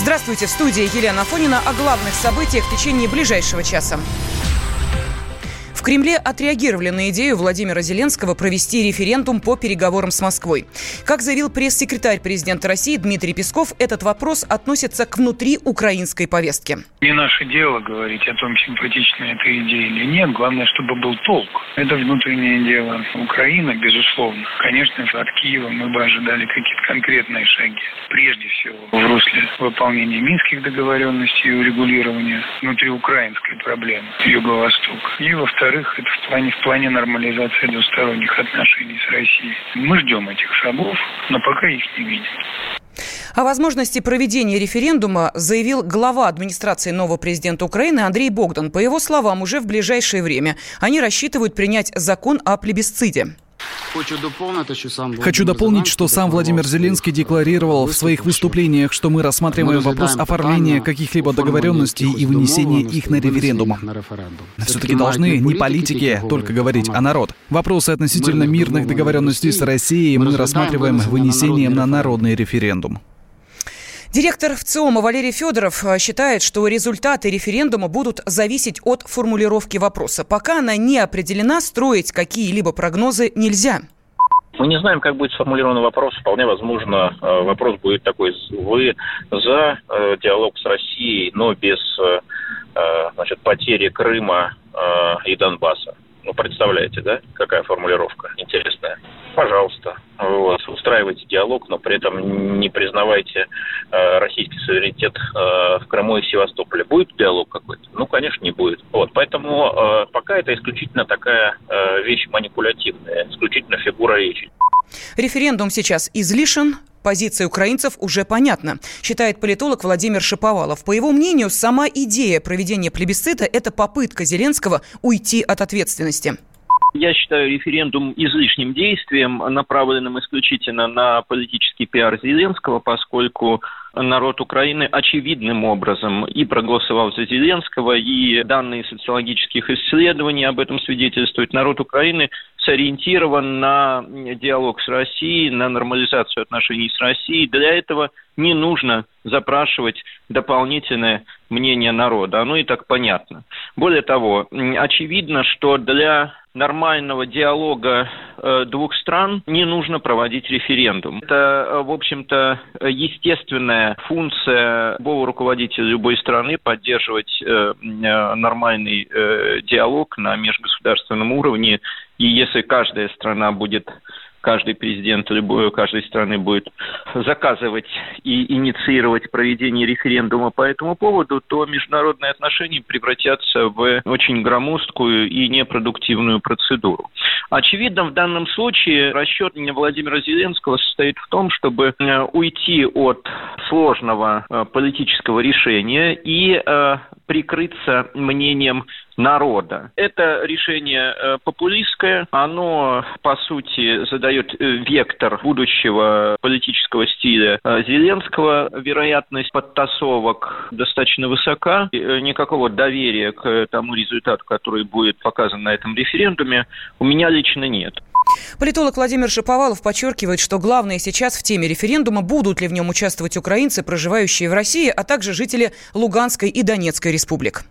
Здравствуйте, в студии Елена Фонина о главных событиях в течение ближайшего часа. В Кремле отреагировали на идею Владимира Зеленского провести референдум по переговорам с Москвой. Как заявил пресс-секретарь президента России Дмитрий Песков, этот вопрос относится к внутриукраинской повестке. Не наше дело говорить о том, симпатична эта идея или нет. Главное, чтобы был толк. Это внутреннее дело Украины, безусловно. Конечно, от Киева мы бы ожидали какие-то конкретные шаги. Прежде всего, в русле выполнения минских договоренностей и урегулирования внутриукраинской проблемы Юго-Восток. И, во-вторых, во-вторых, это в плане, в плане нормализации двусторонних отношений с Россией. Мы ждем этих шагов, но пока их не видим. О возможности проведения референдума заявил глава администрации нового президента Украины Андрей Богдан. По его словам, уже в ближайшее время они рассчитывают принять закон о плебисците. Хочу дополнить, что сам Владимир Зеленский декларировал в своих выступлениях, что мы рассматриваем вопрос оформления каких-либо договоренностей и вынесения их на референдум. Все-таки должны не политики только говорить, а народ. Вопросы относительно мирных договоренностей с Россией мы рассматриваем вынесением на народный референдум. Директор ВЦИОМа Валерий Федоров э, считает, что результаты референдума будут зависеть от формулировки вопроса. Пока она не определена, строить какие-либо прогнозы нельзя. Мы не знаем, как будет сформулирован вопрос. Вполне возможно, э, вопрос будет такой. Вы за э, диалог с Россией, но без значит, потери Крыма и Донбасса. Ну, представляете, да, какая формулировка интересная? Пожалуйста, вот, устраивайте диалог, но при этом не признавайте э, российский суверенитет э, в Крыму и Севастополе. Будет диалог какой-то? Ну, конечно, не будет. Вот, поэтому э, пока это исключительно такая э, вещь манипулятивная, исключительно фигура речи. Референдум сейчас излишен, Позиция украинцев уже понятна, считает политолог Владимир Шиповалов. По его мнению, сама идея проведения плебисцита – это попытка Зеленского уйти от ответственности. Я считаю референдум излишним действием, направленным исключительно на политический пиар Зеленского, поскольку народ Украины очевидным образом и проголосовал за Зеленского, и данные социологических исследований об этом свидетельствуют. Народ Украины сориентирован на диалог с Россией, на нормализацию отношений с Россией. Для этого не нужно запрашивать дополнительное мнение народа. Оно и так понятно. Более того, очевидно, что для нормального диалога э, двух стран не нужно проводить референдум. Это, э, в общем-то, естественная функция любого руководителя любой страны поддерживать э, нормальный диалог на межгосударственном уровне. И если каждая страна будет каждый президент любой каждой страны будет заказывать и инициировать проведение референдума по этому поводу, то международные отношения превратятся в очень громоздкую и непродуктивную процедуру. Очевидно, в данном случае расчет Владимира Зеленского состоит в том, чтобы э, уйти от сложного э, политического решения и э, прикрыться мнением народа. Это решение э, популистское, оно, по сути, задает э, вектор будущего политического стиля э, Зеленского. Вероятность подтасовок достаточно высока. Никакого доверия к тому результату, который будет показан на этом референдуме, у меня лично нет. Политолог Владимир Шаповалов подчеркивает, что главное сейчас в теме референдума, будут ли в нем участвовать украинцы, проживающие в России, а также жители Луганской и Донецкой республик.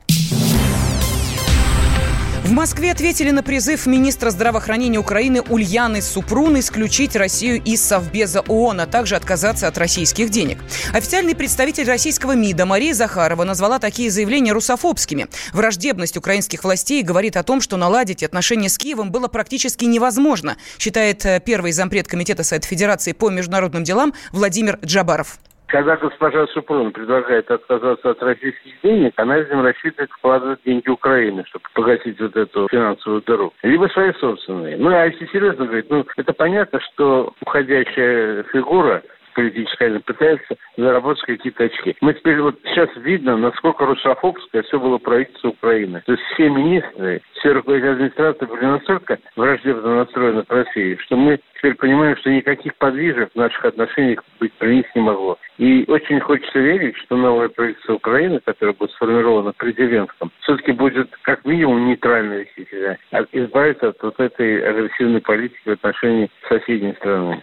В Москве ответили на призыв министра здравоохранения Украины Ульяны Супрун исключить Россию из Совбеза ООН, а также отказаться от российских денег. Официальный представитель российского МИДа Мария Захарова назвала такие заявления русофобскими. Враждебность украинских властей говорит о том, что наладить отношения с Киевом было практически невозможно, считает э, первый зампред Комитета Совета Федерации по международным делам Владимир Джабаров. Когда госпожа Супрун предлагает отказаться от российских денег, она, видимо, рассчитывает вкладывать деньги Украины, чтобы погасить вот эту финансовую дыру. Либо свои собственные. Ну, а если серьезно говорить, ну, это понятно, что уходящая фигура политическая, пытается заработать какие-то очки. Мы теперь вот сейчас видно, насколько русофобское все было правительство Украины. То есть все министры, все руководители администрации были настолько враждебно настроены к России, что мы теперь понимаем, что никаких подвижек в наших отношениях быть принести не могло. И очень хочется верить, что новое правительство Украины, которое будет сформировано при Зеленском, все-таки будет как минимум нейтрально вести себя, избавиться от вот этой агрессивной политики в отношении соседней страны.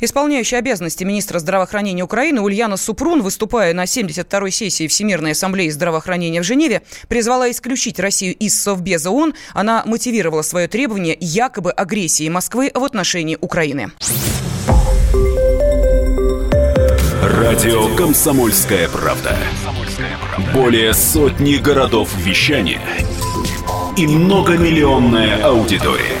Исполняющий обязанности министра здравоохранения Украины Ульяна Супрун, выступая на 72-й сессии Всемирной ассамблеи здравоохранения в Женеве, призвала исключить Россию из Совбеза ООН. Она мотивировала свое требование якобы агрессии Москвы в отношении Украины. Радио «Комсомольская правда». Более сотни городов вещания и многомиллионная аудитория.